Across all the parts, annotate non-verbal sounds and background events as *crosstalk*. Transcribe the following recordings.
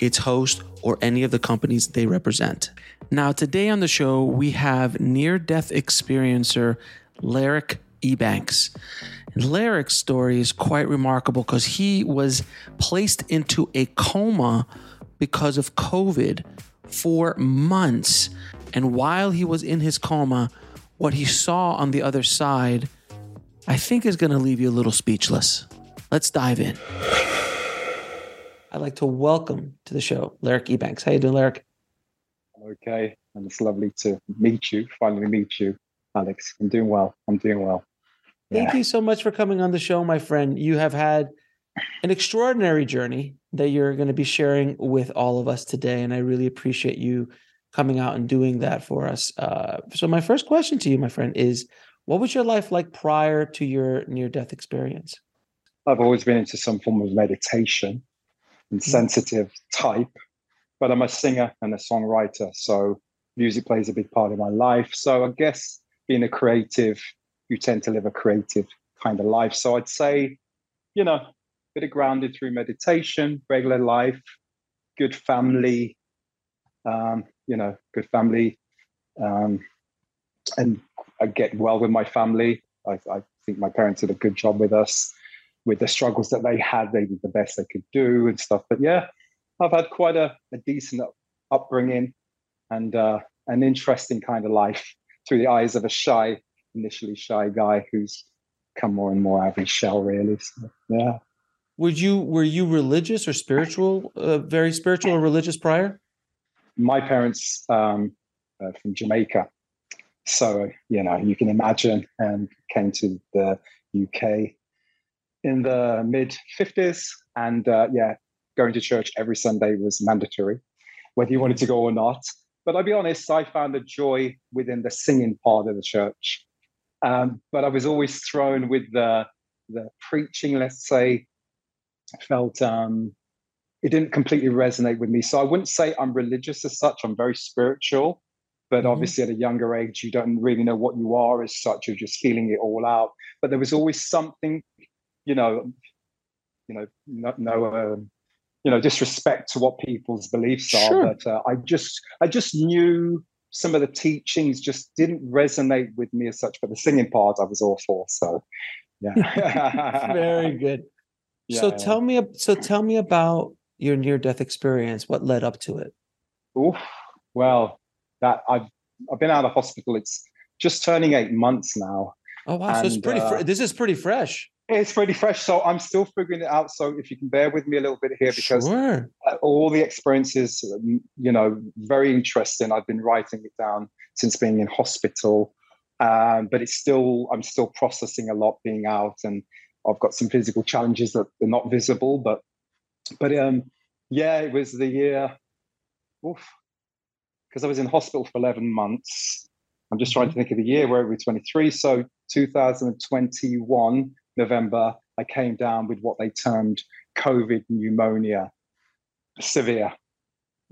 its host, or any of the companies they represent. Now, today on the show, we have near death experiencer Larrick Ebanks. And Larrick's story is quite remarkable because he was placed into a coma because of COVID for months. And while he was in his coma, what he saw on the other side, I think is going to leave you a little speechless. Let's dive in. I'd like to welcome to the show Larrick Ebanks. How you doing, Larrick? Okay, and it's lovely to meet you. Finally, meet you, Alex. I'm doing well. I'm doing well. Yeah. Thank you so much for coming on the show, my friend. You have had an extraordinary journey that you're going to be sharing with all of us today, and I really appreciate you coming out and doing that for us. Uh, so, my first question to you, my friend, is what was your life like prior to your near death experience? I've always been into some form of meditation and mm-hmm. sensitive type, but I'm a singer and a songwriter. So, music plays a big part of my life. So, I guess being a creative, you tend to live a creative kind of life. So, I'd say, you know, a bit of grounded through meditation, regular life, good family, um, you know, good family, um, and I get well with my family. I, I, think my parents did a good job with us. With the struggles that they had, they did the best they could do and stuff. But yeah, I've had quite a, a decent upbringing and uh, an interesting kind of life *laughs* through the eyes of a shy, initially shy guy who's come more and more out of his shell. Really, so, yeah. Would you were you religious or spiritual? Uh, very spiritual or religious prior? my parents um, from Jamaica, so you know you can imagine, and came to the UK in the mid fifties, and uh, yeah, going to church every Sunday was mandatory, whether you wanted to go or not. But I'll be honest, I found a joy within the singing part of the church. Um, but I was always thrown with the the preaching, let's say, felt um, it didn't completely resonate with me. So I wouldn't say I'm religious as such. I'm very spiritual, but mm-hmm. obviously at a younger age, you don't really know what you are as such. You're just feeling it all out. But there was always something, you know, you know, no, no um, you know, disrespect to what people's beliefs sure. are. But uh, I just, I just knew some of the teachings just didn't resonate with me as such. But the singing part, I was all for. So, yeah, *laughs* very good. Yeah, so tell me, so tell me about your near death experience? What led up to it? Well, that I've I've been out of hospital. It's just turning eight months now. Oh wow! And, so it's pretty. Uh, this is pretty fresh. It's pretty fresh. So I'm still figuring it out. So if you can bear with me a little bit here, because sure. Uh, all the experiences, you know, very interesting. I've been writing it down since being in hospital, um, but it's still I'm still processing a lot being out, and I've got some physical challenges that are not visible, but but um, yeah, it was the year, because I was in hospital for 11 months. I'm just trying to think of the year where we were 23. So 2021, November, I came down with what they termed COVID pneumonia, severe,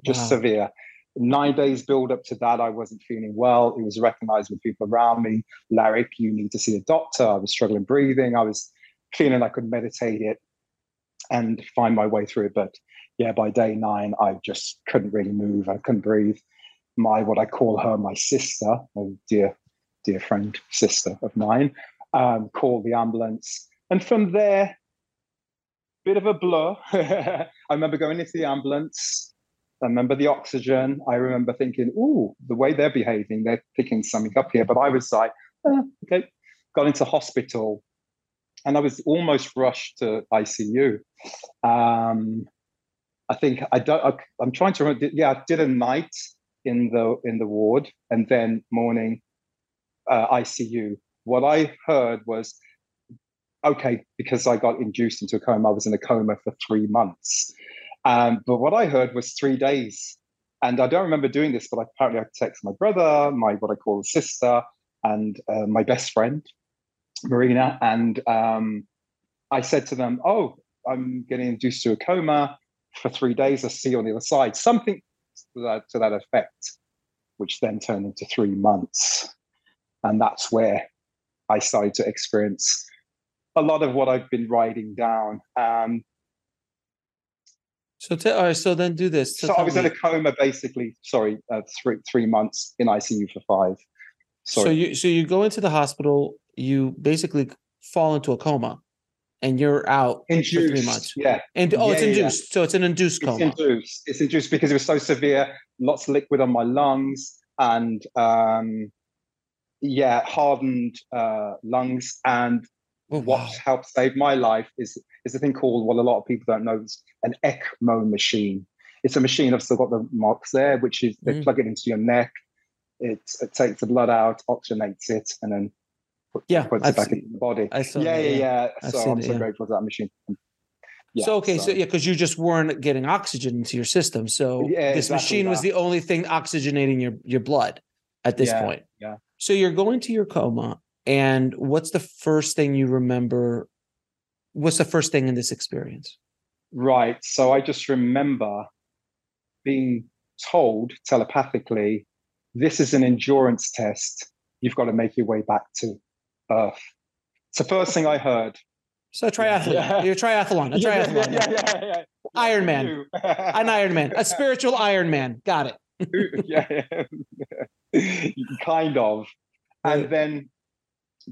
just wow. severe. Nine days build up to that, I wasn't feeling well. It was recognized with people around me. Larry, you need to see a doctor. I was struggling breathing. I was feeling I could meditate it and find my way through it. But yeah, by day nine, I just couldn't really move. I couldn't breathe. My what I call her my sister, a dear dear friend sister of mine, um, called the ambulance, and from there, bit of a blur. *laughs* I remember going into the ambulance. I remember the oxygen. I remember thinking, "Ooh, the way they're behaving, they're picking something up here." But I was like, eh, "Okay." Got into hospital, and I was almost rushed to ICU. Um, I think I don't. I, I'm trying to remember. Yeah, I did a night in the in the ward, and then morning uh, ICU. What I heard was, okay, because I got induced into a coma. I was in a coma for three months. Um, but what I heard was three days. And I don't remember doing this, but apparently I texted my brother, my what I call a sister, and uh, my best friend, Marina. And um, I said to them, Oh, I'm getting induced to a coma for three days. I'll see you on the other side. Something to that, to that effect, which then turned into three months. And that's where I started to experience a lot of what I've been writing down. Um, so, t- all right, so then do this. So, so I was me. in a coma basically. Sorry, uh, three three months in ICU for five. Sorry. So you so you go into the hospital. You basically fall into a coma, and you're out induced, for three months. Yeah, and oh, yeah, it's induced. Yeah. So it's an induced coma. It's induced. It's induced because it was so severe. Lots of liquid on my lungs, and um, yeah, hardened uh, lungs. And oh, what wow. helped save my life is is a thing called what a lot of people don't know is an ECMO machine. It's a machine. I've still got the marks there, which is they mm. plug it into your neck. It, it, takes the blood out, oxygenates it, and then put, yeah, puts I've it back seen, into the body. I saw yeah, yeah. yeah. So I'm it, so yeah. grateful for that machine. Yeah, so okay, so, so yeah, because you just weren't getting oxygen into your system, so yeah, this exactly machine that. was the only thing oxygenating your your blood at this yeah, point. Yeah. So you're going to your coma, and what's the first thing you remember what's the first thing in this experience? Right. So I just remember being told telepathically, this is an endurance test. You've got to make your way back to Earth. It's the first thing I heard. So triathlon. Yeah. You're a triathlon. A *laughs* triathlon. Yeah, yeah, yeah, Iron Man. An Iron Man. A spiritual Iron Man. Got it. *laughs* yeah, yeah. *laughs* *laughs* kind of. And then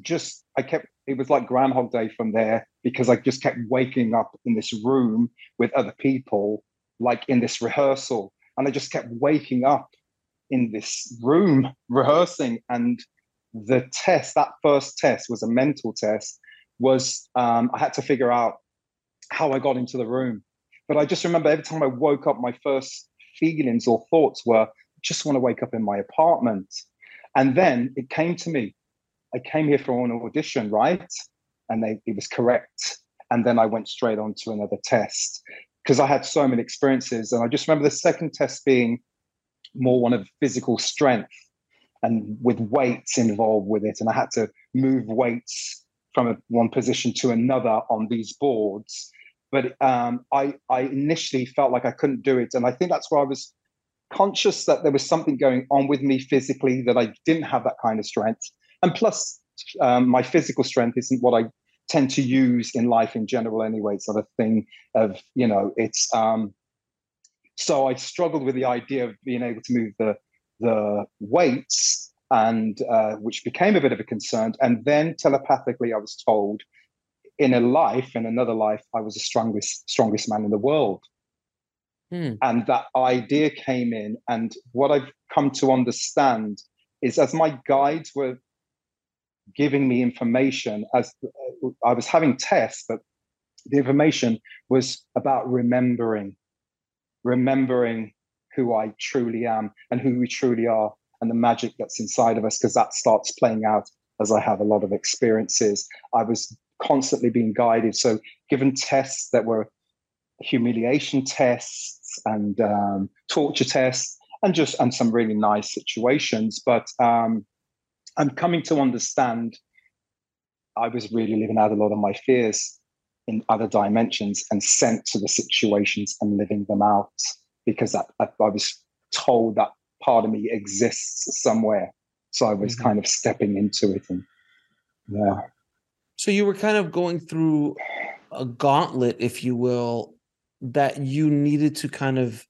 just I kept it was like Groundhog Day from there because I just kept waking up in this room with other people, like in this rehearsal. And I just kept waking up in this room *laughs* rehearsing. And the test, that first test was a mental test, was um, I had to figure out how I got into the room. But I just remember every time I woke up, my first feelings or thoughts were, just want to wake up in my apartment. And then it came to me, I came here for an audition, right? And they, it was correct. And then I went straight on to another test because I had so many experiences. And I just remember the second test being more one of physical strength and with weights involved with it. And I had to move weights from a, one position to another on these boards. But um, I, I initially felt like I couldn't do it. And I think that's where I was conscious that there was something going on with me physically, that I didn't have that kind of strength. And plus, um, my physical strength isn't what I tend to use in life in general anyway, sort of thing of, you know, it's um so I struggled with the idea of being able to move the the weights and uh, which became a bit of a concern. And then telepathically I was told in a life, in another life, I was the strongest, strongest man in the world. Hmm. And that idea came in. And what I've come to understand is as my guides were giving me information as uh, I was having tests, but the information was about remembering, remembering who I truly am and who we truly are and the magic that's inside of us, because that starts playing out as I have a lot of experiences. I was constantly being guided. So, given tests that were humiliation tests and um, torture tests, and just and some really nice situations, but um, I'm coming to understand I was really living out a lot of my fears in other dimensions and sent to the situations and living them out because I, I, I was told that part of me exists somewhere. So I was mm-hmm. kind of stepping into it and yeah. So you were kind of going through a gauntlet, if you will, that you needed to kind of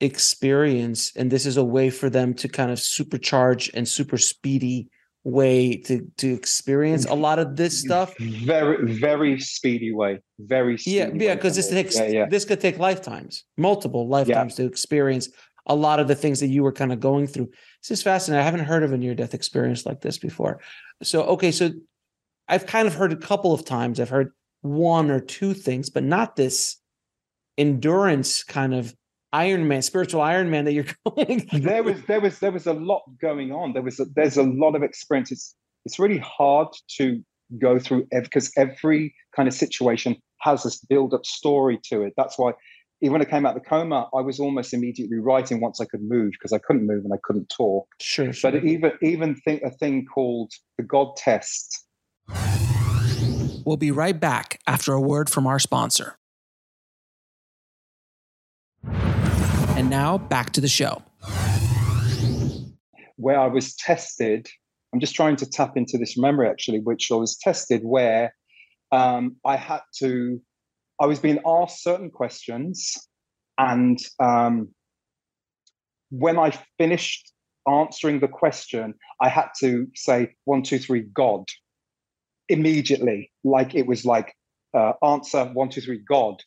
experience and this is a way for them to kind of supercharge and super speedy way to to experience a mm-hmm. lot of this mm-hmm. stuff? Very, very speedy way. Very yeah, yeah. Because this takes yeah, yeah. this could take lifetimes, multiple lifetimes yeah. to experience a lot of the things that you were kind of going through. This is fascinating. I haven't heard of a near death experience like this before. So okay, so I've kind of heard a couple of times. I've heard one or two things, but not this endurance kind of Iron Man, spiritual Iron Man that you're *laughs* going. Through. There was there was there was a lot going on. There was a, there's a lot of experience. It's it's really hard to go through because every kind of situation has this build up story to it. That's why even when I came out of the coma, I was almost immediately writing once I could move because I couldn't move and I couldn't talk. Sure, sure. But even even think a thing called the God test. We'll be right back after a word from our sponsor. And now back to the show. Where I was tested, I'm just trying to tap into this memory actually, which I was tested where um, I had to, I was being asked certain questions. And um, when I finished answering the question, I had to say, one, two, three, God, immediately. Like it was like, uh, answer one, two, three, God.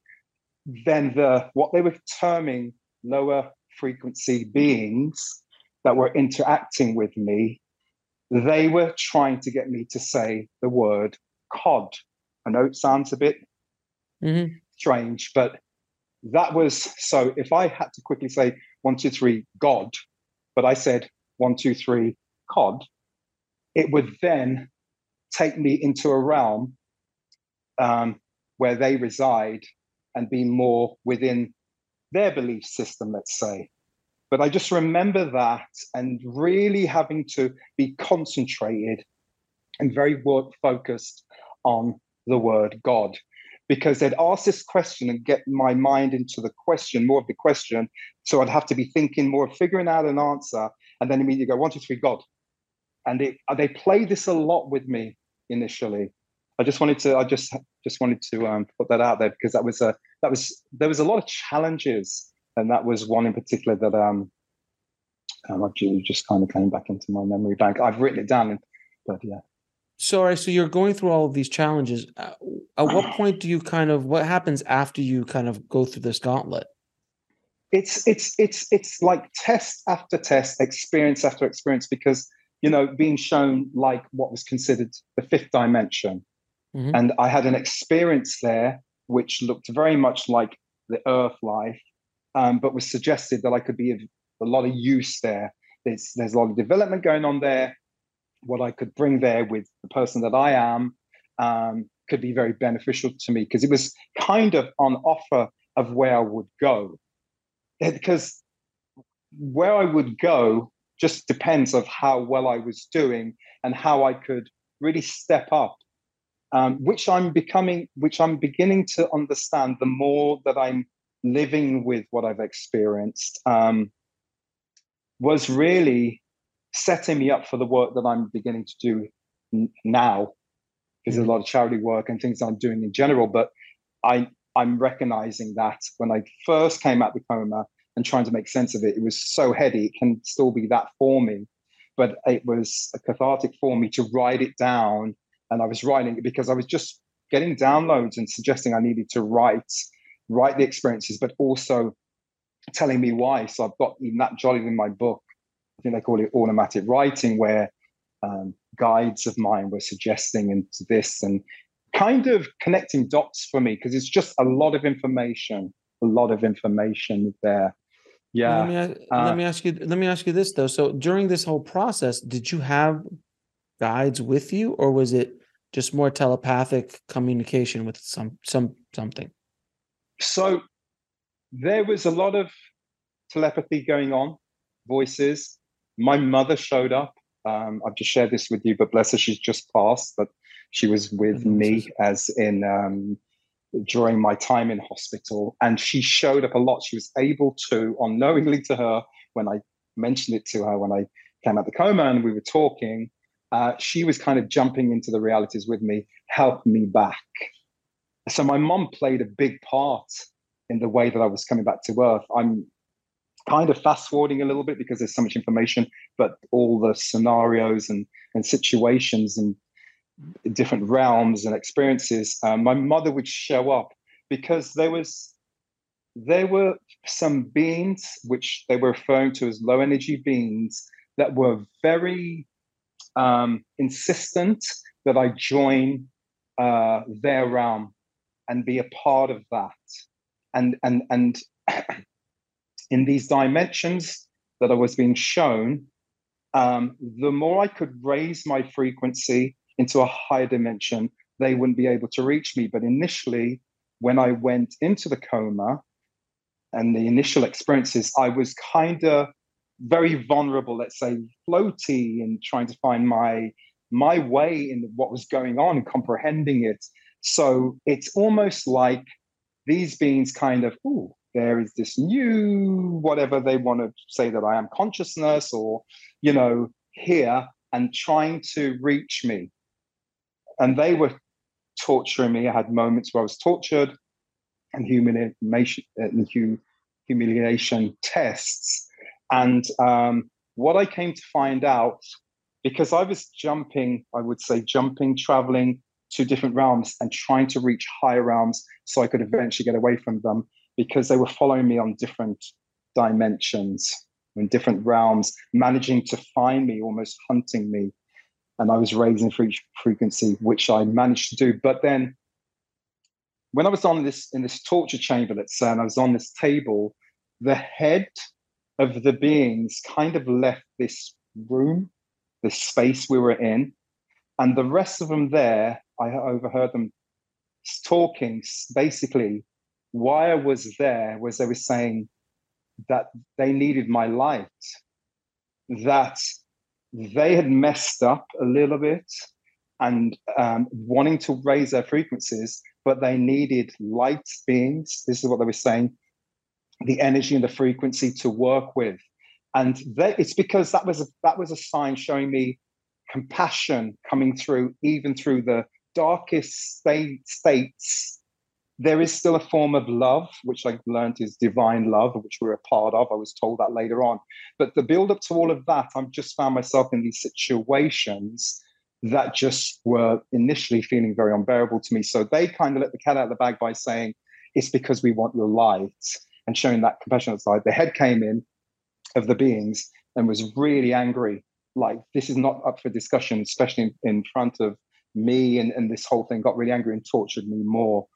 Then the what they were terming lower frequency beings that were interacting with me, they were trying to get me to say the word cod. I know it sounds a bit mm-hmm. strange, but that was so if I had to quickly say one, two, three, God, but I said one, two, three, cod, it would then take me into a realm um, where they reside and be more within their belief system, let's say. But I just remember that and really having to be concentrated and very work focused on the word God. Because they'd ask this question and get my mind into the question, more of the question. So I'd have to be thinking more, figuring out an answer, and then immediately go, one, two, three, God. And they, they played this a lot with me initially. I just wanted to, I just just wanted to um, put that out there because that was a that was there was a lot of challenges, and that was one in particular that um, um actually just kind of came back into my memory bank. I've written it down, but yeah. Sorry, so you're going through all of these challenges. Uh, at what point do you kind of what happens after you kind of go through this gauntlet? It's it's it's it's like test after test, experience after experience, because you know being shown like what was considered the fifth dimension, mm-hmm. and I had an experience there which looked very much like the Earth life, um, but was suggested that I could be of a lot of use there. There's, there's a lot of development going on there. What I could bring there with the person that I am um, could be very beneficial to me because it was kind of on offer of where I would go. Because where I would go just depends of how well I was doing and how I could really step up um, which I'm becoming, which I'm beginning to understand the more that I'm living with what I've experienced, um, was really setting me up for the work that I'm beginning to do n- now. Because there's a mm-hmm. lot of charity work and things I'm doing in general, but I I'm recognizing that when I first came out the coma and trying to make sense of it, it was so heady. It can still be that for me, but it was a cathartic for me to write it down and I was writing it because I was just getting downloads and suggesting I needed to write write the experiences, but also telling me why. So I've got even that jolly in my book. I think they call it automatic writing, where um, guides of mine were suggesting into this and kind of connecting dots for me because it's just a lot of information, a lot of information there. Yeah. Let me, uh, let me ask you. Let me ask you this though. So during this whole process, did you have guides with you, or was it just more telepathic communication with some some something? So there was a lot of telepathy going on, voices. My mother showed up. Um, I've just shared this with you, but bless her, she's just passed. But she was with me as in um, during my time in hospital, and she showed up a lot. She was able to, unknowingly to her, when I mentioned it to her when I came out the coma and we were talking, uh, she was kind of jumping into the realities with me, helped me back. So my mom played a big part in the way that I was coming back to Earth. I'm kind of fast forwarding a little bit because there's so much information, but all the scenarios and, and situations and different realms and experiences, um, my mother would show up because there was there were some beings which they were referring to as low energy beings that were very um, insistent that I join uh, their realm and be a part of that. And and and *clears throat* in these dimensions that I was being shown, um, the more I could raise my frequency into a higher dimension, they wouldn't be able to reach me. But initially, when I went into the coma and the initial experiences, I was kind of very vulnerable, let's say, floaty and trying to find my my way in what was going on and comprehending it. So it's almost like these beings kind of, oh, there is this new whatever they want to say that I am consciousness or, you know, here and trying to reach me. And they were torturing me. I had moments where I was tortured and humiliation, and uh, humiliation tests. And um, what I came to find out, because I was jumping, I would say jumping, traveling to different realms and trying to reach higher realms so I could eventually get away from them because they were following me on different dimensions in different realms, managing to find me, almost hunting me. And I was raising frequency, which I managed to do. But then when I was on this in this torture chamber, let's say, and I was on this table, the head of the beings kind of left this room, this space we were in, and the rest of them there, I overheard them talking. Basically, why I was there was they were saying that they needed my light, that they had messed up a little bit and um, wanting to raise their frequencies, but they needed light beings. This is what they were saying the energy and the frequency to work with. And they, it's because that was a, that was a sign showing me compassion coming through, even through the darkest state, states. There is still a form of love, which I learned is divine love, which we're a part of. I was told that later on. But the build up to all of that, I've just found myself in these situations that just were initially feeling very unbearable to me. So they kind of let the cat out of the bag by saying, it's because we want your light and showing that compassionate side. The head came in of the beings and was really angry. Like, this is not up for discussion, especially in, in front of me. And, and this whole thing got really angry and tortured me more.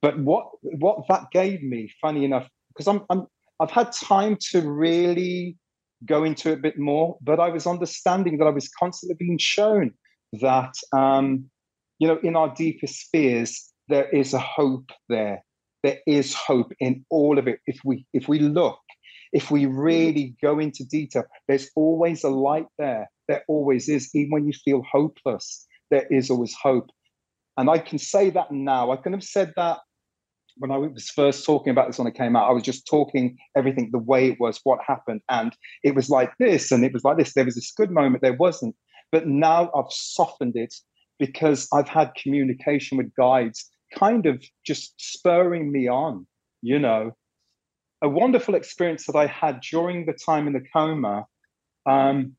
But what what that gave me, funny enough, because I'm, I'm I've had time to really go into it a bit more, but I was understanding that I was constantly being shown that um, you know in our deepest fears there is a hope there there is hope in all of it. If we if we look if we mm-hmm. really go into detail there's always a light there. There always is. Even when you feel hopeless there is always hope. And i can say that now. I could have said that when i was first talking about this when it came out. I was just talking everything the way it was what happened. And it was like this and it was like this. There was this good moment. There wasn't. But now i've softened it because i've had communication with guides kind of just spurring me on, you know. A wonderful experience that I had during the time in the coma. Um,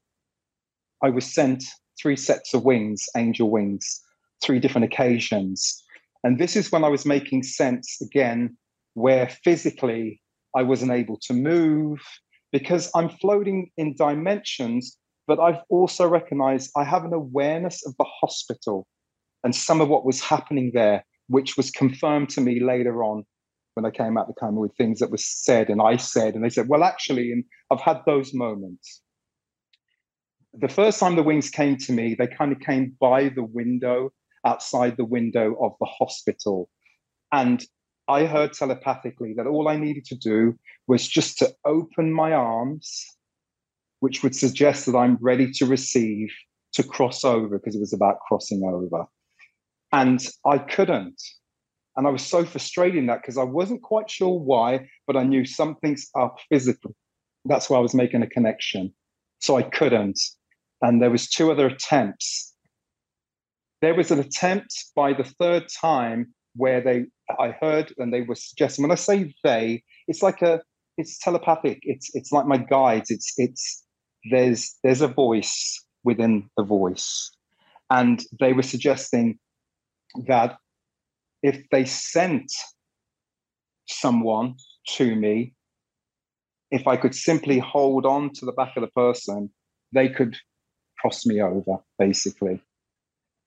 I was sent three sets of wings, angel wings, three different occasions. And this is when I was making sense again, where physically I wasn't able to move because I'm floating in dimensions, but I've also recognized I have an awareness of the hospital and some of what was happening there which was confirmed to me later on when I came out the coma with things that were said and I said, and they said, well, actually, and I've had those moments. The first time the wings came to me, they kind of came by the window, outside the window of the hospital. And I heard telepathically that all I needed to do was just to open my arms, which would suggest that I'm ready to receive, to cross over, because it was about crossing over. And I couldn't. And I was so frustrated in that because I wasn't quite sure why, but I knew something's up uh, physically. That's why I was making a connection. So I couldn't. And there was two other attempts. There was an attempt by the third time where they I heard and they were suggesting when I say they, it's like a it's telepathic. It's it's like my guides. It's it's there's there's a voice within the voice, and they were suggesting that if they sent someone to me, if I could simply hold on to the back of the person, they could cross me over, basically.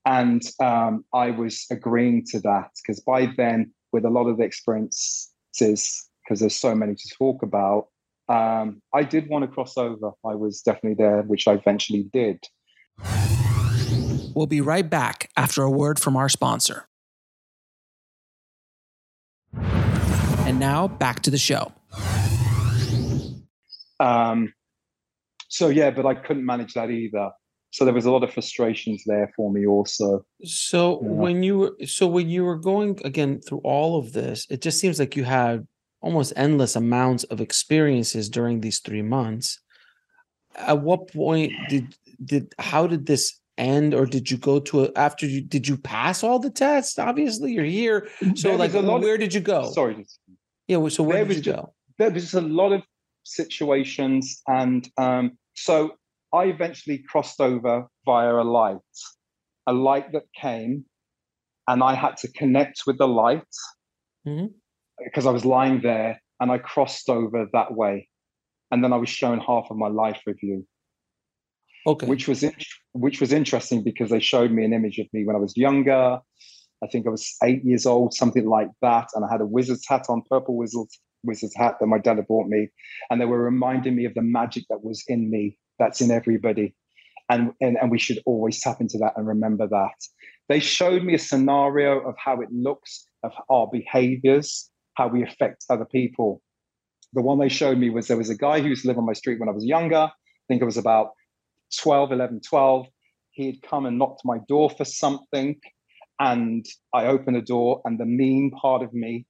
And um, I was agreeing to that because by then, with a lot of the experiences, because there's so many to talk about, um, I did want to cross over. I was definitely there, which I eventually did. We'll be right back after a word from our sponsor. And now back to the show. Um, so yeah, but I couldn't manage that either. So there was a lot of frustrations there for me also. So yeah. when you were so when you were going again through all of this, it just seems like you had almost endless amounts of experiences during these three months. At what point did did how did this end, or did you go to a, after you did you pass all the tests? Obviously, you're here. So there like, where of, did you go? Sorry. Yeah. So where did you just, go? There was just a lot of situations, and um, so I eventually crossed over via a light, a light that came, and I had to connect with the light mm-hmm. because I was lying there, and I crossed over that way, and then I was shown half of my life review. Okay. Which was in, which was interesting because they showed me an image of me when I was younger. I think I was eight years old, something like that, and I had a wizard's hat on, purple wizard's wizard's hat that my dad had bought me, and they were reminding me of the magic that was in me, that's in everybody, and and, and we should always tap into that and remember that. They showed me a scenario of how it looks of our behaviors, how we affect other people. The one they showed me was there was a guy who used to live on my street when I was younger. I think it was about 12, 11, 12. He had come and knocked my door for something. And I opened the door, and the mean part of me,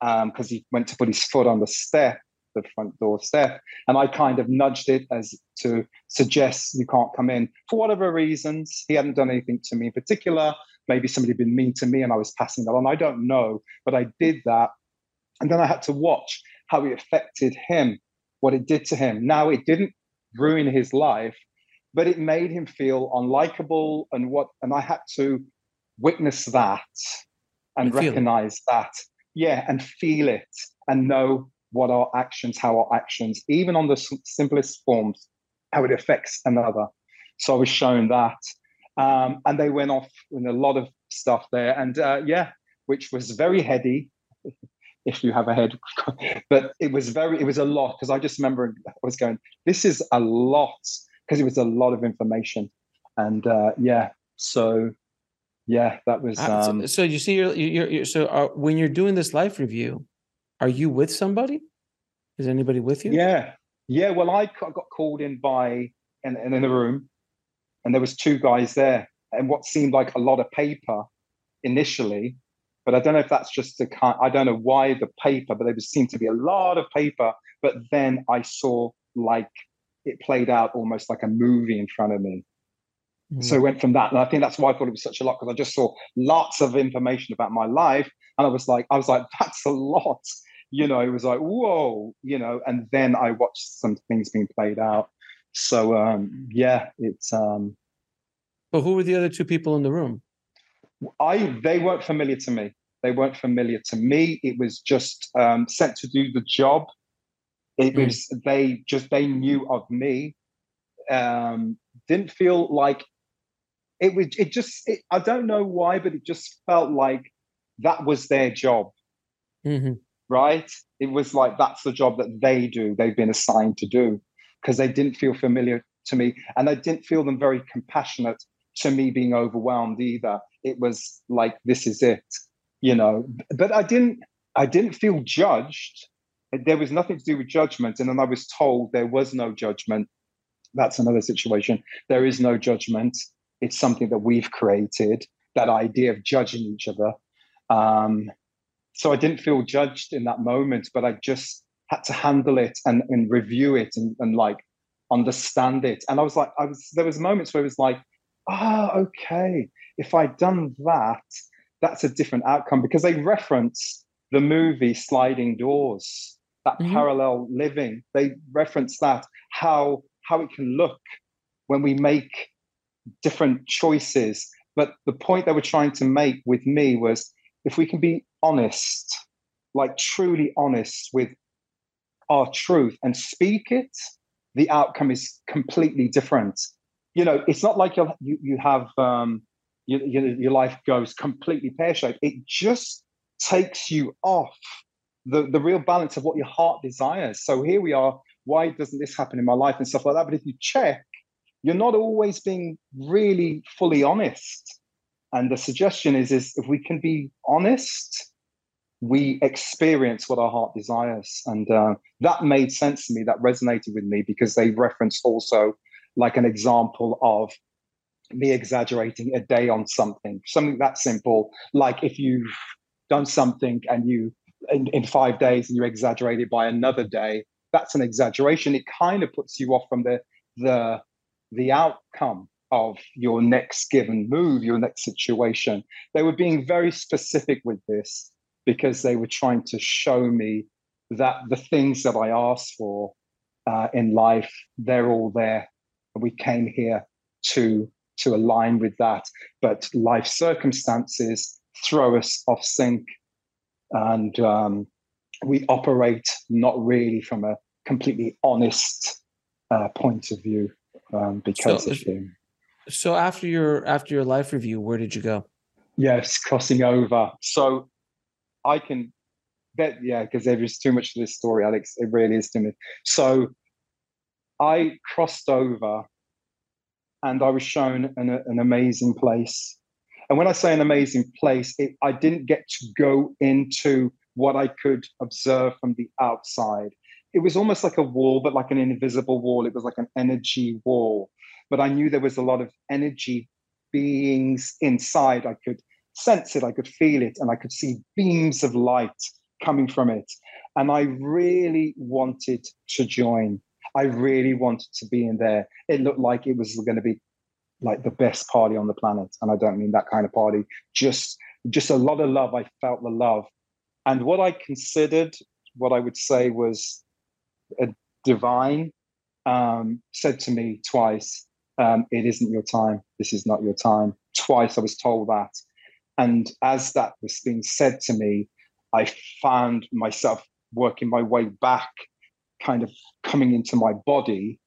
because um, he went to put his foot on the step, the front door step, and I kind of nudged it as to suggest you can't come in for whatever reasons. He hadn't done anything to me in particular. Maybe somebody had been mean to me, and I was passing that on. I don't know, but I did that, and then I had to watch how it affected him, what it did to him. Now it didn't ruin his life, but it made him feel unlikable and what and i had to witness that and recognize that. Yeah and feel it and know what our actions how our actions even on the simplest forms how it affects another. So i was shown that. Um, and they went off in a lot of stuff there. And uh, yeah which was very heady *laughs* if you have a head but it was very it was a lot because i just remember i was going this is a lot because it was a lot of information. And uh, yeah, so yeah, that was. Um, so, so, you see, you're, you're, you're so uh, when you're doing this life review, are you with somebody? Is anybody with you? Yeah, yeah. Well, I got called in by and in, in the room, and there was two guys there, and what seemed like a lot of paper initially, but I don't know if that's just the kind. I don't know why the paper, but there seemed to be a lot of paper. But then I saw like it played out almost like a movie in front of me. Mm. So I went from that, and I think that's why I thought it was such a lot because I just saw lots of information about my life, and I was like, I was like, *laughs* that's a lot, you know. It was like, whoa, you know. And then I watched some things being played out. So um, yeah, it's. Um, but who were the other two people in the room? I they weren't familiar to me. They weren't familiar to me. It was just um, sent to do the job it mm. was they just they knew of me. Um, didn't feel like it was. It just it, I don't know why, but it just felt like that was their job. Mm-hmm. Right? It was like that's the job that they do. They've been assigned to do because they didn't feel familiar to me, and I didn't feel them very compassionate to me being overwhelmed either. It was like this is it, you know. But I didn't. I didn't feel judged there was nothing to do with judgment. And then I was told there was no judgment. That's another situation. There is no judgment. It's something that we've created, that idea of judging each other. Um, so I didn't feel judged in that moment, but I just had to handle it and, and review it and, and like understand it. And I was like, I was there was moments where it was like, ah, oh, okay, if I'd done that, that's a different outcome because they reference the movie Sliding Doors that mm-hmm. parallel living. They reference that how how it can look when we make different choices. But the point they were trying to make with me was if we can be honest, like truly honest with our truth and speak it, the outcome is completely different. You know, it's not like you you have um, you, you, your life goes completely pear shaped. It just takes you off the, the real balance of what your heart desires. So here we are. Why doesn't this happen in my life and stuff like that? But if you check, you're not always being really fully honest. And the suggestion is, is if we can be honest, we experience what our heart desires. And uh, that made sense to me. That resonated with me because they referenced also like an example of me exaggerating a day on something, something that simple. Like if you've done something and you in, in five days and you exaggerate it by another day, that's an exaggeration. It kind of puts you off from the the the outcome of your next given move, your next situation. They were being very specific with this because they were trying to show me that the things that I asked for uh, in life, they're all there. We came here to to align with that, but life circumstances throw us off sync and um, we operate not really from a completely honest uh, point of view um, because so, of him. So after your after your life review, where did you go? Yes, crossing over. So I can bet, yeah, because there is too much to this story, Alex. It really is to me. So I crossed over, and I was shown an, an amazing place and when I say an amazing place, it, I didn't get to go into what I could observe from the outside. It was almost like a wall, but like an invisible wall. It was like an energy wall. But I knew there was a lot of energy beings inside. I could sense it, I could feel it, and I could see beams of light coming from it. And I really wanted to join. I really wanted to be in there. It looked like it was going to be like the best party on the planet. And i don't mean that kind of party just just a lot of love. I felt the love. And what i considered what i would say was a divine um, said to me twice um, it isn't your time. This is not your time. Twice i was told that. And as that was being said to me i found myself working my way back kind of coming into my body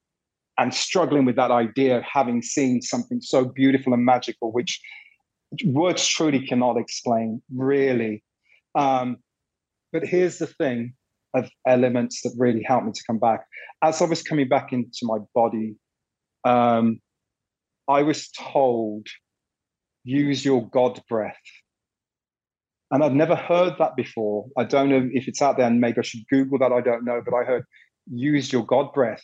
and struggling with that idea of having seen something so beautiful and magical, which words truly cannot explain, really. Um, but here's the thing of elements that really helped me to come back. As I was coming back into my body, um, I was told, use your God breath. And I've never heard that before. I don't know if it's out there, and maybe I should Google that. I don't know, but I heard use your God breath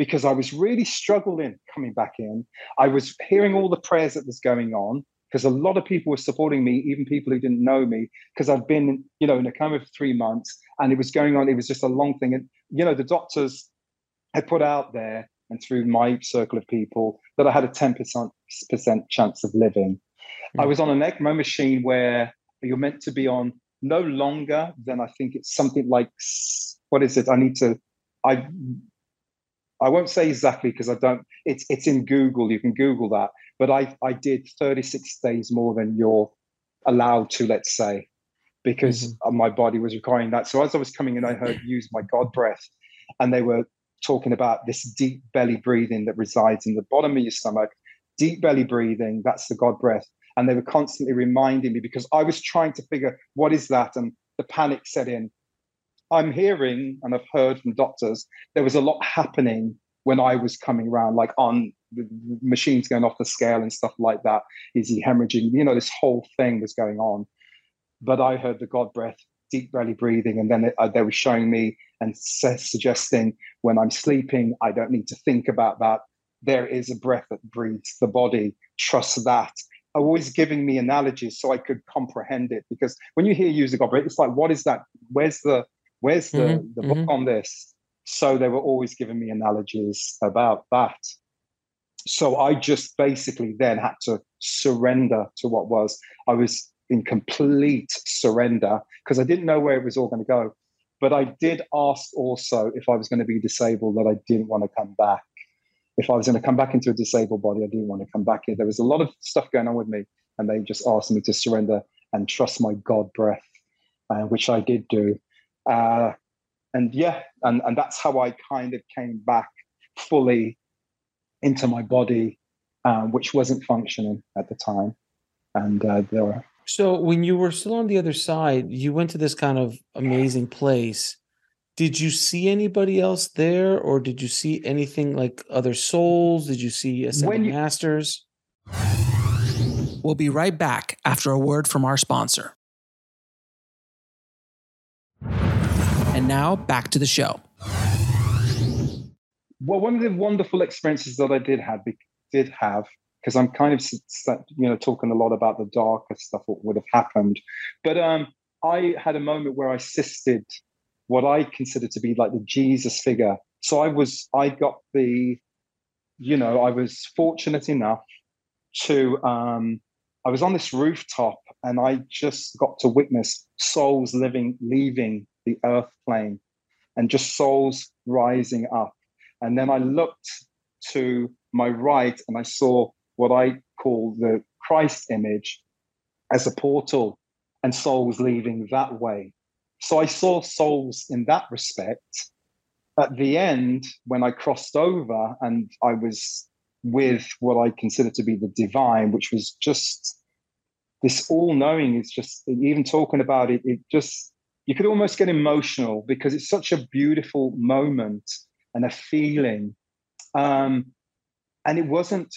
because I was really struggling coming back in. I was hearing all the prayers that was going on because a lot of people were supporting me, even people who didn't know me, because I've been, you know, in a coma for three months and it was going on. It was just a long thing. And, you know, the doctors had put out there and through my circle of people that I had a 10% chance of living. Mm-hmm. I was on an ECMO machine where you're meant to be on no longer than I think it's something like, what is it? I need to, I I won't say exactly because I don't. It's it's in Google. You can Google that. But I I did 36 days more than you're allowed to. Let's say because mm-hmm. my body was requiring that. So as I was coming in, I heard *clears throat* use my God breath, and they were talking about this deep belly breathing that resides in the bottom of your stomach. Deep belly breathing. That's the God breath. And they were constantly reminding me because I was trying to figure what is that, and the panic set in. I'm hearing and I've heard from doctors there was a lot happening when I was coming around, like on the machines going off the scale and stuff like that. Is he hemorrhaging? You know, this whole thing was going on. But I heard the God breath, deep belly breathing, and then it, uh, they were showing me and su- suggesting when I'm sleeping, I don't need to think about that. There is a breath that breathes the body. Trust that always giving me analogies so I could comprehend it. Because when you hear use the God breath, it's like, what is that? Where's the Where's the, mm-hmm, the book mm-hmm. on this? So they were always giving me analogies about that. So I just basically then had to surrender to what was. I was in complete surrender because I didn't know where it was all going to go. But I did ask also if I was going to be disabled that I didn't want to come back. If I was going to come back into a disabled body, I didn't want to come back here. There was a lot of stuff going on with me, and they just asked me to surrender and trust my God breath, uh, which I did do. Uh, and yeah, and, and that's how I kind of came back fully into my body, um, which wasn't functioning at the time. And uh, there were. So when you were still on the other side, you went to this kind of amazing place. Did you see anybody else there, or did you see anything like other souls? Did you see ascended you- masters? We'll be right back after a word from our sponsor. Now back to the show. Well, one of the wonderful experiences that I did have did have because I'm kind of you know talking a lot about the darker stuff what would have happened, but um, I had a moment where I assisted what I consider to be like the Jesus figure. So I was I got the, you know, I was fortunate enough to um, I was on this rooftop and I just got to witness souls living leaving the earth plane and just souls rising up and then I looked to my right and I saw what I call the Christ image as a portal and souls leaving that way. So I saw souls in that respect. At the end, when I crossed over and I was with what I consider to be the divine, which was just this all knowing, is just even talking about it, it just, you could almost get emotional because it's such a beautiful moment and a feeling. Um, and it wasn't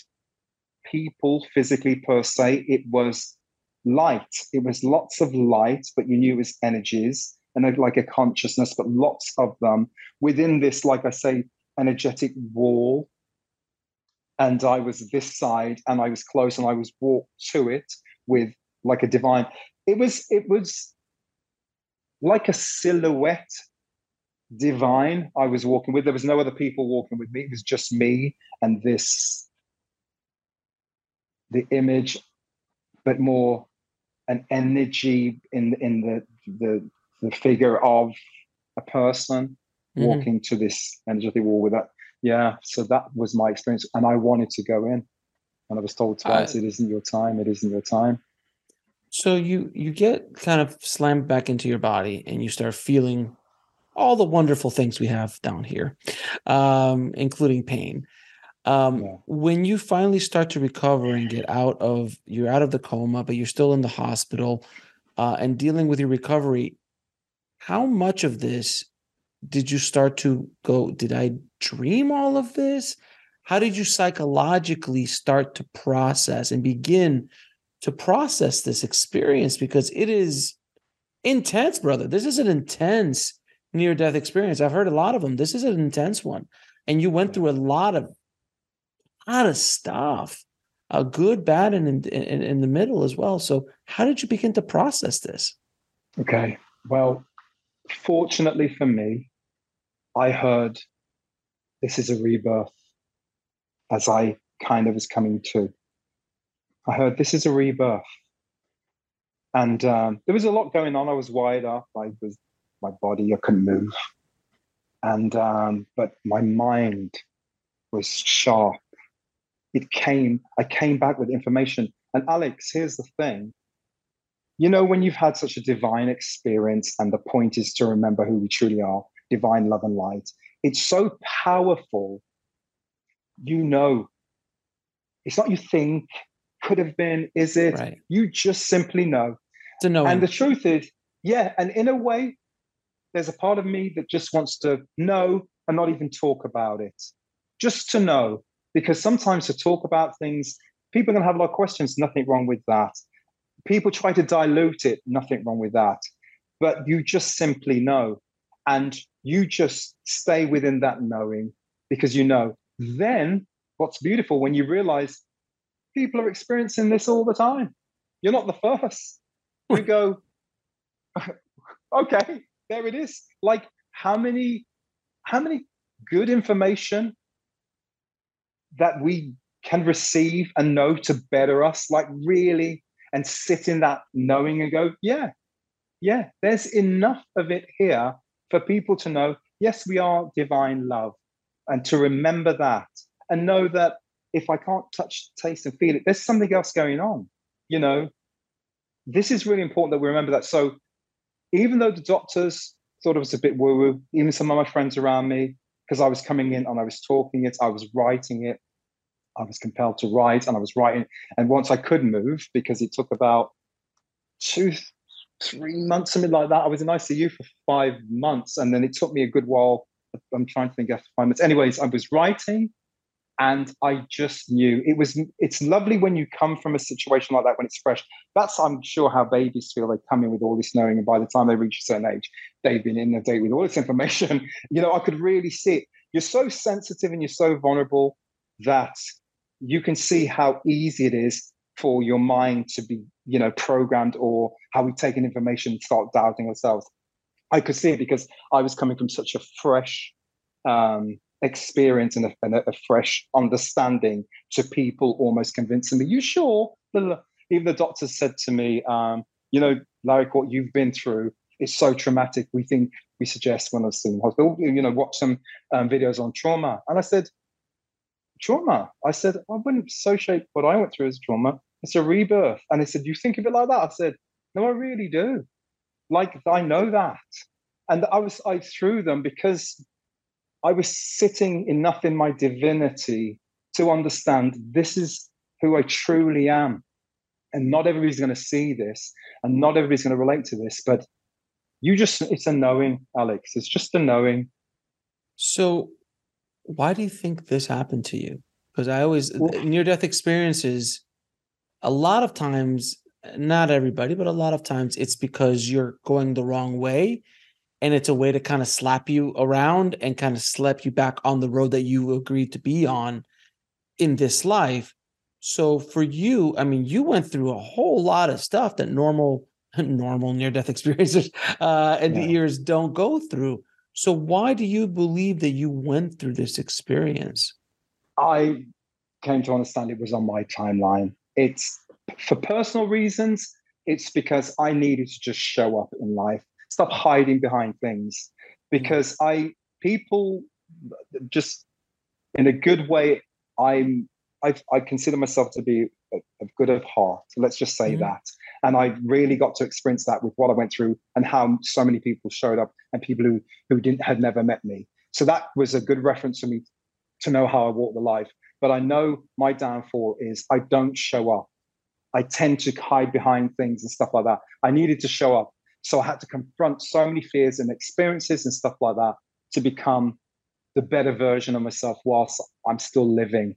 people physically per se, it was light. It was lots of light, but you knew it was energies and like a consciousness, but lots of them within this, like I say, energetic wall. And I was this side and I was close and I was walked to it with like a divine. It was, it was like a silhouette divine I was walking with. There was no other people walking with me. It was just me and this, the image, but more an energy in in the the, the figure of a person mm-hmm. walking to this energetic wall with that. Yeah, so that was my experience, and I wanted to go in, and I was told twice, uh, "It isn't your time. It isn't your time." So you you get kind of slammed back into your body, and you start feeling all the wonderful things we have down here, um, including pain. Um, yeah. When you finally start to recover and get out of, you're out of the coma, but you're still in the hospital uh, and dealing with your recovery. How much of this did you start to go? Did I dream all of this? How did you psychologically start to process and begin to process this experience? Because it is intense, brother. This is an intense near death experience. I've heard a lot of them. This is an intense one. And you went through a lot of lot of stuff. A good, bad, and in, in, in the middle as well. So, how did you begin to process this? Okay. Well, fortunately for me, I heard this is a rebirth as I kind of was coming to. I heard this is a rebirth. And um, there was a lot going on. I was wired up. I was my body, I couldn't move. And um, but my mind was sharp. It came, I came back with information. And Alex, here's the thing. You know, when you've had such a divine experience, and the point is to remember who we truly are, divine love and light, it's so powerful. You know, it's not you think, could have been, is it? Right. You just simply know. To know. And the truth is, yeah, and in a way, there's a part of me that just wants to know and not even talk about it. Just to know, because sometimes to talk about things, people are going to have a lot of questions, nothing wrong with that. People try to dilute it, nothing wrong with that. But you just simply know. And you just stay within that knowing because you know. Then what's beautiful when you realize people are experiencing this all the time. You're not the first. We go, *laughs* okay, there it is. Like how many, how many good information that we can receive and know to better us, like really, and sit in that knowing and go, yeah, yeah, there's enough of it here for people to know, yes, we are divine love, and to remember that and know that if I can't touch, taste, and feel it, there's something else going on. You know, this is really important that we remember that. So even though the doctors thought it was a bit woo woo, even some of my friends around me, because I was coming in and I was talking it, I was writing it, I was compelled to write and I was writing. And once I could move, because it took about two, three months, something like that, I was in ICU for five months. And then it took me a good while. I'm trying to think after five months. Anyways, I was writing and I just knew it was it's lovely when you come from a situation like that when it's fresh. That's I'm sure how babies feel. They come in with all this knowing, and by the time they reach a certain age, they've been in the day with all this *laughs* information. You know, I could really see it. You're so sensitive and you're so vulnerable that you can see how easy it is for your mind to be, you know, programmed or how we take in information and start doubting ourselves. I could see it because I was coming from such a fresh um, experience and a, and a, fresh understanding to people almost convincing me, you sure? Even the doctor said to me, um, you know, Larry, what you've been through is so traumatic. We think we suggest when I was in hospital, you know, watch some um, videos on trauma. And I said, trauma. I said, I wouldn't associate what I went through as trauma. It's a rebirth. And they said, You think of it like that? I said, No, I really do. Like I know that. And I was I threw them because I was sitting enough in my divinity to understand this is who I truly am. And not everybody's going to see this, and not everybody's going to relate to this, but you just, it's a knowing, Alex. It's just a knowing. So, why do you think this happened to you? Because I always near death experiences, a lot of times, not everybody, but a lot of times it's because you're going the wrong way. And it's a way to kind of slap you around and kind of slap you back on the road that you agreed to be on in this life. So for you, I mean, you went through a whole lot of stuff that normal, *laughs* normal near death *laughs* experiences uh, and yeah. years don't go through. So why do you believe that you went through this experience? I came to understand it was on my timeline. It's for personal reasons, it's because I needed to just show up in life, stop hiding behind things. Because I people just in a good way, I'm I, I consider myself to be of good of heart. Let's just say mm-hmm. that. And I really got to experience that with what I went through and how so many people showed up and people who who didn't had never met me. So that was a good reference for me to know how I walk the life. But I know my downfall is I don't show up. I tend to hide behind things and stuff like that. I needed to show up. So I had to confront so many fears and experiences and stuff like that to become the better version of myself whilst I'm still living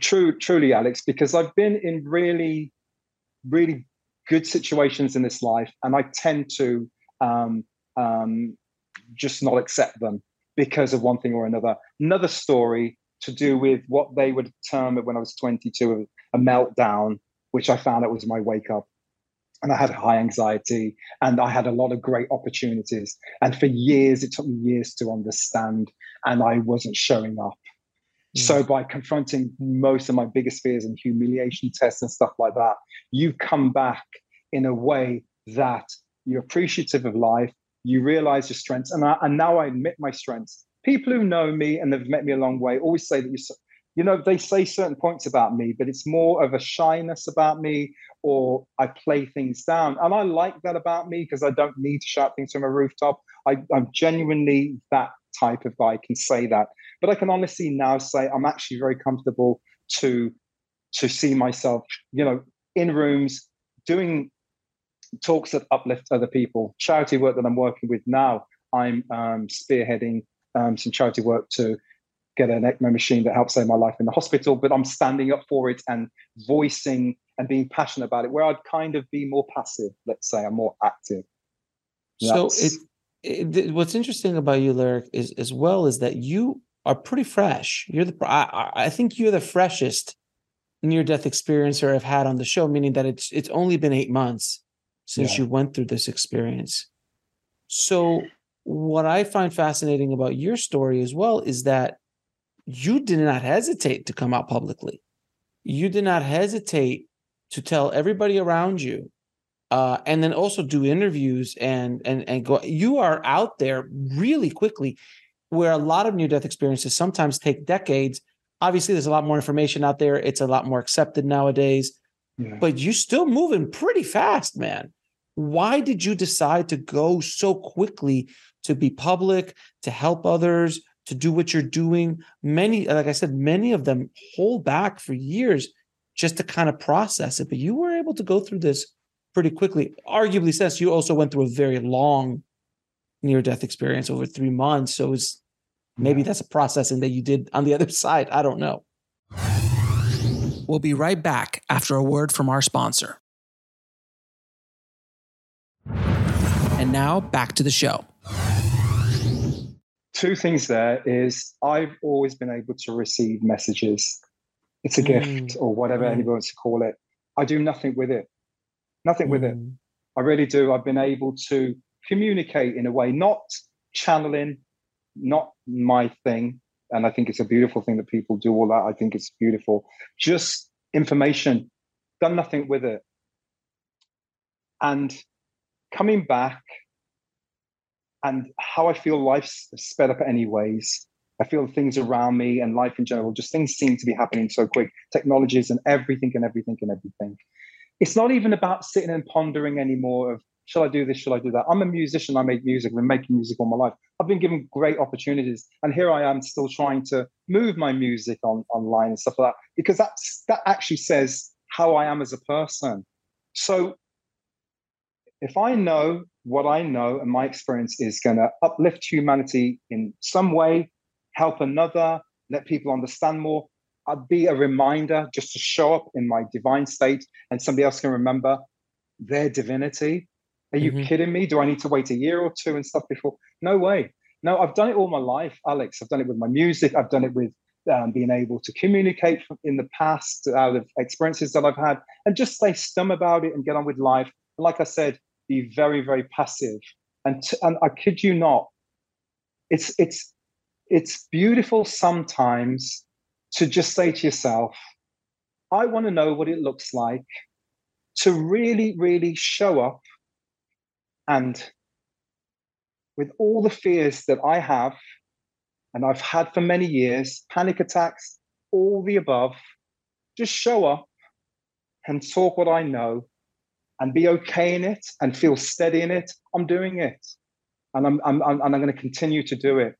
True, truly, Alex, because I've been in really, really good situations in this life, and I tend to um, um, just not accept them because of one thing or another. Another story to do with what they would term it when I was 22 a meltdown, which I found it was my wake up. And I had high anxiety and I had a lot of great opportunities. And for years, it took me years to understand, and I wasn't showing up. So mm. by confronting most of my biggest fears and humiliation tests and stuff like that, you come back in a way that you're appreciative of life, you realize your strengths, and, I, and now I admit my strengths. People who know me and have met me a long way always say that you, you know, they say certain points about me, but it's more of a shyness about me, or I play things down, and I like that about me because I don't need to shout things from a rooftop. I, I'm genuinely that type of guy. I can say that but I can honestly now say I'm actually very comfortable to to see myself, you know, in rooms doing talks that uplift other people. Charity work that I'm working with now, I'm um, spearheading um, some charity work to get an ECMO machine that helps save my life in the hospital. But I'm standing up for it and voicing and being passionate about it. Where I'd kind of be more passive, let's say, I'm more active. That's, so it, it, what's interesting about you, Larrick, is as well is that you are pretty fresh. You're the I, I think you're the freshest near death experiencer I've had on the show, meaning that it's it's only been eight months since yeah. you went through this experience. So what I find fascinating about your story as well is that you did not hesitate to come out publicly. You did not hesitate to tell everybody around you uh, and then also do interviews and and and go. You are out there really quickly, where a lot of near death experiences sometimes take decades. Obviously, there's a lot more information out there. It's a lot more accepted nowadays, yeah. but you're still moving pretty fast, man. Why did you decide to go so quickly to be public, to help others, to do what you're doing? Many, like I said, many of them hold back for years just to kind of process it. But you were able to go through this pretty quickly. Arguably, since you also went through a very long near death experience over three months. So it's maybe that's a processing that you did on the *laughs* other side. I don't know. We'll be right back after a word from our sponsor. And now back to the show. Two things there is I've always been able to receive messages. It's a mm. gift or whatever mm. anybody wants to call it. I do nothing with it nothing with it. Mm. I really do. I've been able to communicate in a way, not channeling, not my thing. And I think it's a beautiful thing that people do all that. I think it's beautiful. Just information, done nothing with it. And coming back and how I feel life's sped up anyways. I feel things around me and life in general, just things seem to be happening so quick. Technologies and everything and everything and everything it's not even about sitting and pondering anymore of shall I do this, shall I do that? I'm a musician, I make music, I've been making music all my life. I've been given great opportunities. And here I am still trying to move my music on online and stuff like that, because that's that actually says how I am as a person. So if I know what I know and my experience is going to uplift humanity in some way, help another, let people understand more, I'd be a reminder just to show up in my divine state and somebody else can remember their divinity. Are you mm-hmm. kidding me? Do I need to wait a year or two and stuff before? No way. No, I've done it all my life, Alex. I've done it with my music. I've done it with um, being able to communicate in the past out of experiences that I've had and just stay stum about it and get on with life. And like I said, be very, very passive. And, t- and I kid you not, it's, it's, it's beautiful sometimes to just say to yourself, I want to know what it looks like to really, really show up and with all the fears that I have and I've had for many years panic attacks, all the above just show up and talk what I know and be okay in it and feel steady in it. I'm doing it. And I'm, I'm, I'm, and I'm going to continue to do it.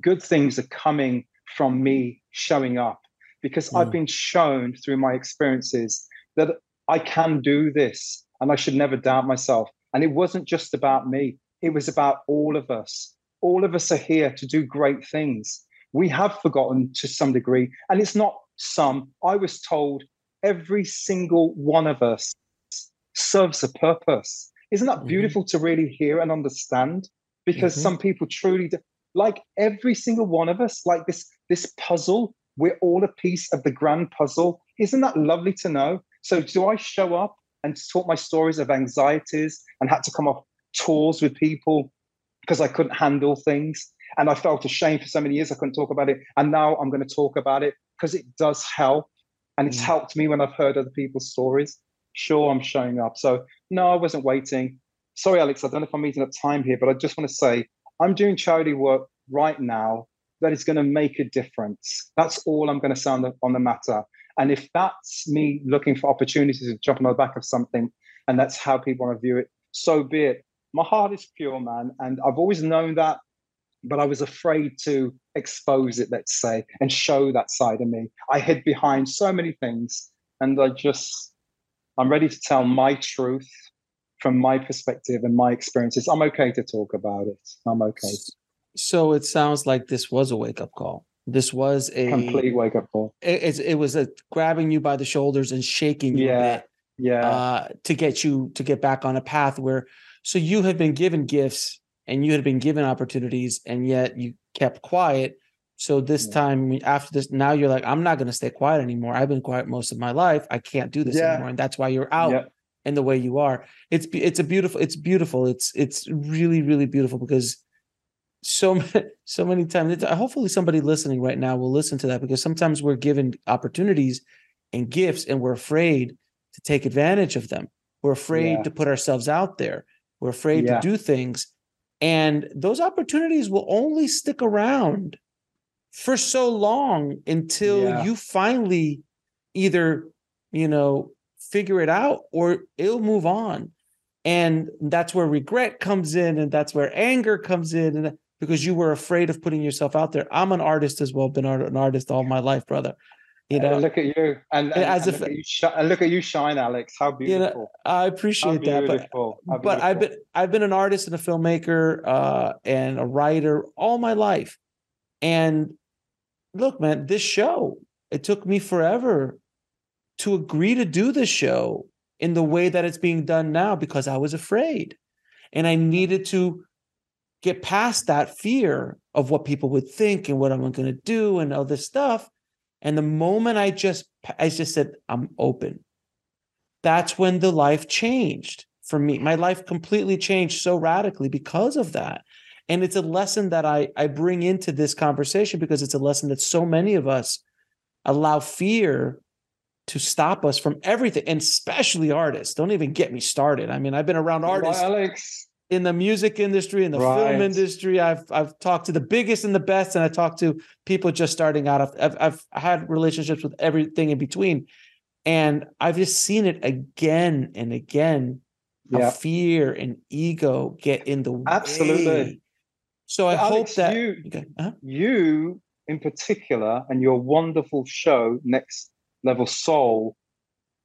Good things are coming from me showing up because mm. I've been shown through my experiences that I can do this and I should never doubt myself. And it wasn't just about me, it was about all of us. All of us are here to do great things. We have forgotten to some degree, and it's not some. I was told every single one of us serves a purpose. Isn't that mm-hmm. beautiful to really hear and understand? Because mm-hmm. some people truly do, like every single one of us, like this this puzzle. We're all a piece of the grand puzzle. Isn't that lovely to know? So, do I show up and talk my stories of anxieties and had to come off tours with people because I couldn't handle things? And I felt ashamed for so many years I couldn't talk about it. And now I'm going to talk about it because it does help. And it's mm. helped me when I've heard other people's stories. Sure, I'm showing up. So, no, I wasn't waiting. Sorry, Alex, I don't know if I'm meeting up time here, but I just want to say I'm doing charity work right now that is going to make a difference. That's all I'm going to say on the, on the matter. And if that's me looking for opportunities to jump on the back of something, and that's how people want to view it, so be it. My heart is pure, man. And I've always known that, but I was afraid to expose it, let's say, and show that side of me. I hid behind so many things. And I just, I'm ready to tell my truth from my perspective and my experiences. I'm okay to talk about it. I'm okay. So it sounds like this was a wake up call. This was a complete wake up call. It, it, was a grabbing you by the shoulders and shaking you yeah, yeah, uh, to get you to get back on a path where. So you had been given gifts and you had been given opportunities, and yet you kept quiet. So this yeah. time after this, now you're like, I'm not going to stay quiet anymore. I've been quiet most of my life. I can't do this yeah. anymore, and that's why you're out. Yeah. And the way you are, it's it's a beautiful, it's beautiful, it's it's really really beautiful because so *laughs* so many times uh, hopefully somebody listening right now will listen to that because sometimes we're given opportunities and gifts and we're afraid to take advantage of them We're afraid to put ourselves out there. We're afraid to do things. And those opportunities will only stick around for so long until Yeah. you finally either, you know, figure it out or it'll move on. And that's where regret comes in, and that's where anger comes in, and because you were afraid of putting yourself out there. I'm an artist as well, been an artist all my life, brother. You And know, look at you, and, and, as and if- look, at you shi- and look at you shine, Alex. How you know, beautiful! I appreciate that, but but I've been I've been an artist and a filmmaker uh, and a writer all my life. And look, man, this show it took me forever to agree to do this show in the way that it's being done now because I was afraid, and I needed to get past that fear of what people would think and what I'm going to do and all this stuff. And the moment I just I just said I'm open that's when the life changed for me. My life completely changed so radically because of that. And it's a lesson that I, I bring into this conversation because it's a lesson that so many of us allow fear to stop us from everything, and especially artists. Don't even get me started. I mean, I've been around Right, artists Alex. in the music industry, in the film industry. I've I've talked to the biggest and the best, and I talked to people just starting out. I've I've, had relationships with everything in between, and I've just seen it again and again. Yeah, fear and ego get in the way. Absolutely. way. So I But hope that you okay. uh-huh. you in particular and your wonderful show, Next Level Soul.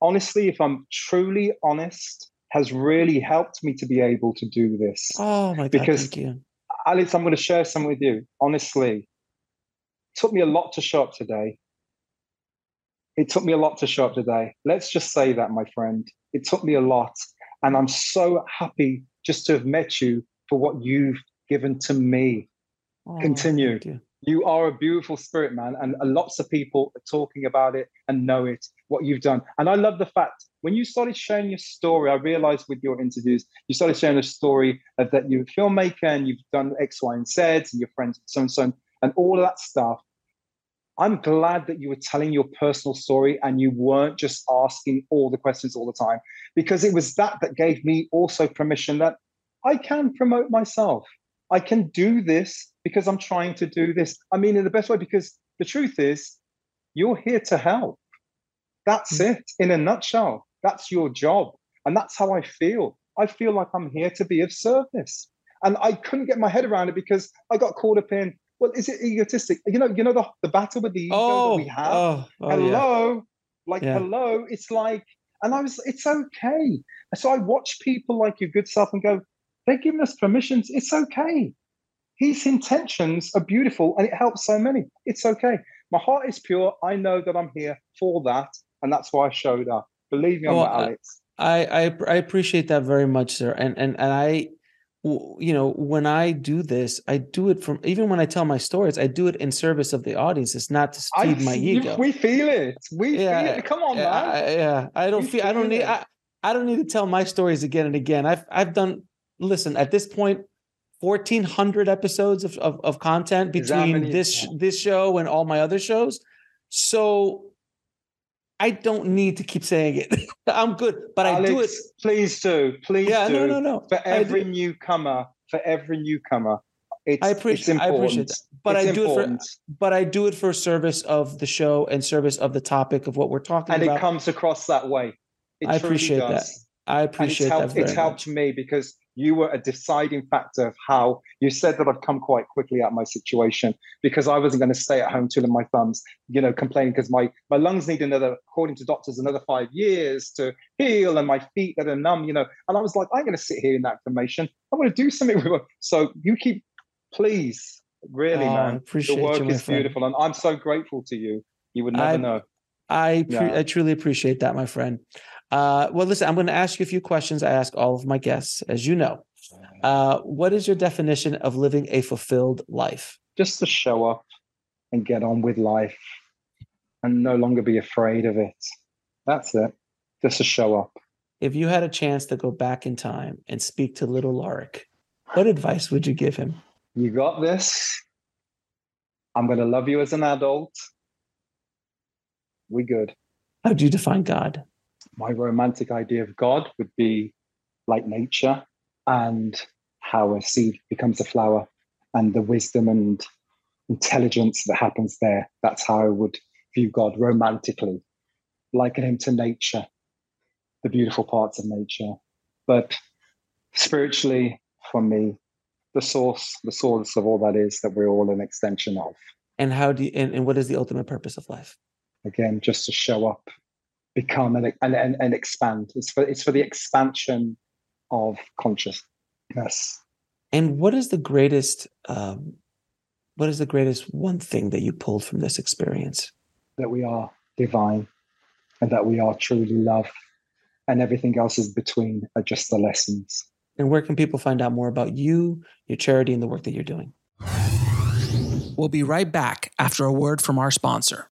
Honestly, if I'm truly honest, has really helped me to be able to do this. Oh my god! Because- thank you. Alex, I'm going to share some with you. Honestly, it took me a lot to show up today. It took me a lot to show up today. Let's just say that, my friend. It took me a lot. And I'm so happy just to have met you for what you've given to me. Oh, continue. you. You are a beautiful spirit, man. And lots of people are talking about it and know it, what you've done. And I love the fact when you started sharing your story, I realized with your interviews, you started sharing a story of that you're a filmmaker and you've done X, Y, and Z, and your friends, so and so, and all of that stuff. I'm glad that you were telling your personal story and you weren't just asking all the questions all the time, because it was that that gave me also permission that I can promote myself. I can do this because I'm trying to do this. I mean, in the best way, because the truth is, you're here to help. That's hmm. it in a nutshell. That's your job. And that's how I feel. I feel like I'm here to be of service. And I couldn't get my head around it because I got caught up in, well, is it egotistic? You know, you know the, the battle with the ego Oh, that we oh, have oh, oh, yeah. hello like Yeah. hello it's like and i was it's okay so i watch people like your good self and go they're giving us permissions it's okay his intentions are beautiful and it helps so many it's okay my heart is pure i know that i'm here for that and that's why i showed up believe me on Well, that I- alex I, I I appreciate that very much, sir. And and and I, you know, when I do this, I do it from even when I tell my stories, I do it in service of the audience. It's not to I feed my see- you- ego. we feel it we Yeah, feel it come on yeah, man I, yeah, I don't You feel. I don't need. I, I don't need to tell my stories again and again. I've I've done. Listen, at this point, fourteen hundred episodes of, of of content between many? this Yeah. this show and all my other shows. So. I don't need to keep saying it. *laughs* I'm good, but I do it. Please do please Yeah, do no, no, no. for every newcomer for every newcomer it's, I it's appreciate- I appreciate that. But It's I do it for but I do it for service of the show and service of the topic of what we're talking and about. And it comes across that way. It I appreciate that. I And it's appreciate helped, that very it's helped much. me because you were a deciding factor of how you said that I'd come quite quickly out of my situation because I wasn't going to stay at home twiddling my thumbs, you know, complaining because my, my lungs need another, according to doctors, another five years to heal and my feet that are numb, you know. And I was like, I'm going to sit here in that information. I want to do something with it. So you keep, please, really, Oh, man. appreciate the work you, is friend. beautiful. And I'm so grateful to you. You would never I- know. I pre- Yeah. I truly appreciate that, my friend. Uh, well, listen, I'm going to ask you a few questions. I ask all of my guests, as you know. Uh, what is your definition of living a fulfilled life? just to show up and get on with life and no longer be afraid of it. That's it. Just to show up. If you had a chance to go back in time and speak to little Larrick, what advice would you give him? You got this. I'm going to love you as an adult. We good. How do you define God? My romantic idea of God would be like nature and how a seed becomes a flower and the wisdom and intelligence that happens there. That's how I would view God romantically, liken him to nature, the beautiful parts of nature. But spiritually, for me, the source, the source of all that is that we're all an extension of. And how do you, and, and what is the ultimate purpose of life? Again, just to show up, become and, and, and, and expand. It's for, it's for the expansion of consciousness. And what is the greatest, um, what is the greatest one thing that you pulled from this experience? That we are divine and that we are truly love and everything else is between are just the lessons. And where can people find out more about you, your charity, and the work that you're doing? We'll be right back after a word from our sponsor.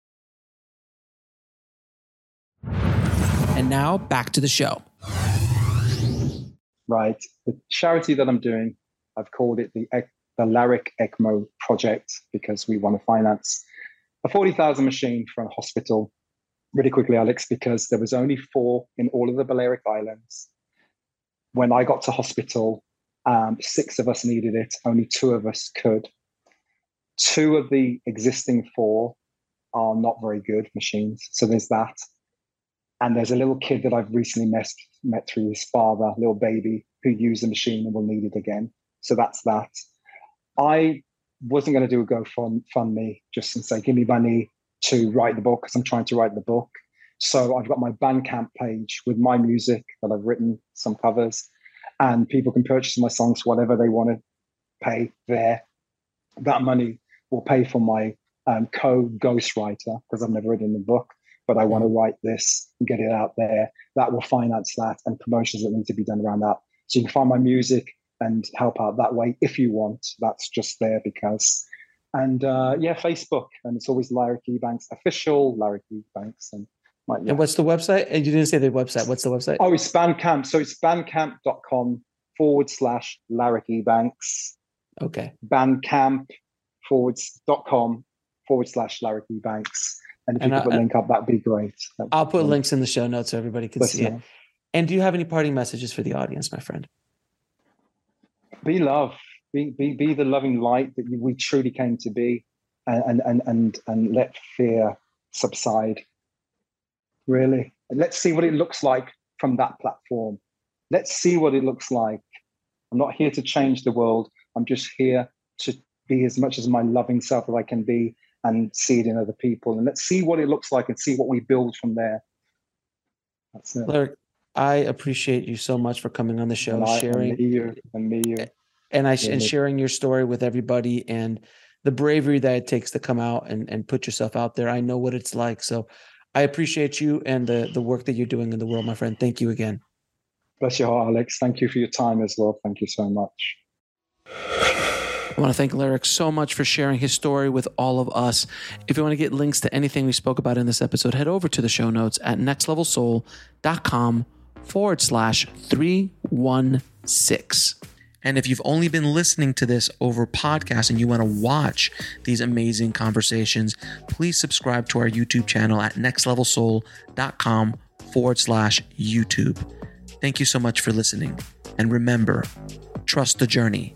And now back to the show. Right. The charity that I'm doing, I've called it the, the Larrick ECMO project because we want to finance a 40,000 machine for a hospital. Really quickly, Alex, because there was only four in all of the Balearic Islands. When I got to hospital, um, six of us needed it, only two of us could. Two of the existing four are not very good machines. So there's that. And there's a little kid that I've recently met, met through his father, little baby, who used the machine and will need it again. So that's that. I wasn't going to do a GoFundMe just and say, give me money to write the book because I'm trying to write the book. So I've got my Bandcamp page with my music that I've written, some covers, and people can purchase my songs whatever they want to pay there. That money will pay for my um, co-ghostwriter because I've never written the book, but I want to write this and get it out there. That will finance that and promotions that need to be done around that. So you can find my music and help out that way if you want. That's just there because. And uh, yeah, Facebook, and it's always Larry Banks official, Larry Banks, and yeah. And what's the website? And you didn't say the website. What's the website? Oh, it's Bandcamp. So it's bandcamp.com forward slash Larrick Banks. Okay. Bandcamp forward dot com forward slash Larrick Banks. And if and you could put a link up, that'd be great. That'd I'll put links in the show notes so everybody can see it. And do you have any parting messages for the audience, my friend? Be love. Be be, be the loving light that we truly came to be, and and and and let fear subside really. And let's see what it looks like from that platform. Let's see what it looks like. I'm not here to change the world. I'm just here to be as much as my loving self as I can be and see it in other people. And let's see what it looks like and see what we build from there. That's it. Larrick, I appreciate you so much for coming on the show, and sharing and me, you, and me, you. and I yeah. and sharing your story with everybody and the bravery that it takes to come out and, and put yourself out there. I know what it's like. So I appreciate you and the, the work that you're doing in the world, my friend. Thank you again. Bless your heart, Alex. Thank you for your time as well. Thank you so much. I want to thank Larrick so much for sharing his story with all of us. If you want to get links to anything we spoke about in this episode, head over to the show notes at nextlevelsoul.com forward slash 316. And if you've only been listening to this over podcast and you want to watch these amazing conversations, please subscribe to our YouTube channel at nextlevelsoul.com forward slash YouTube. Thank you so much for listening. And remember, trust the journey.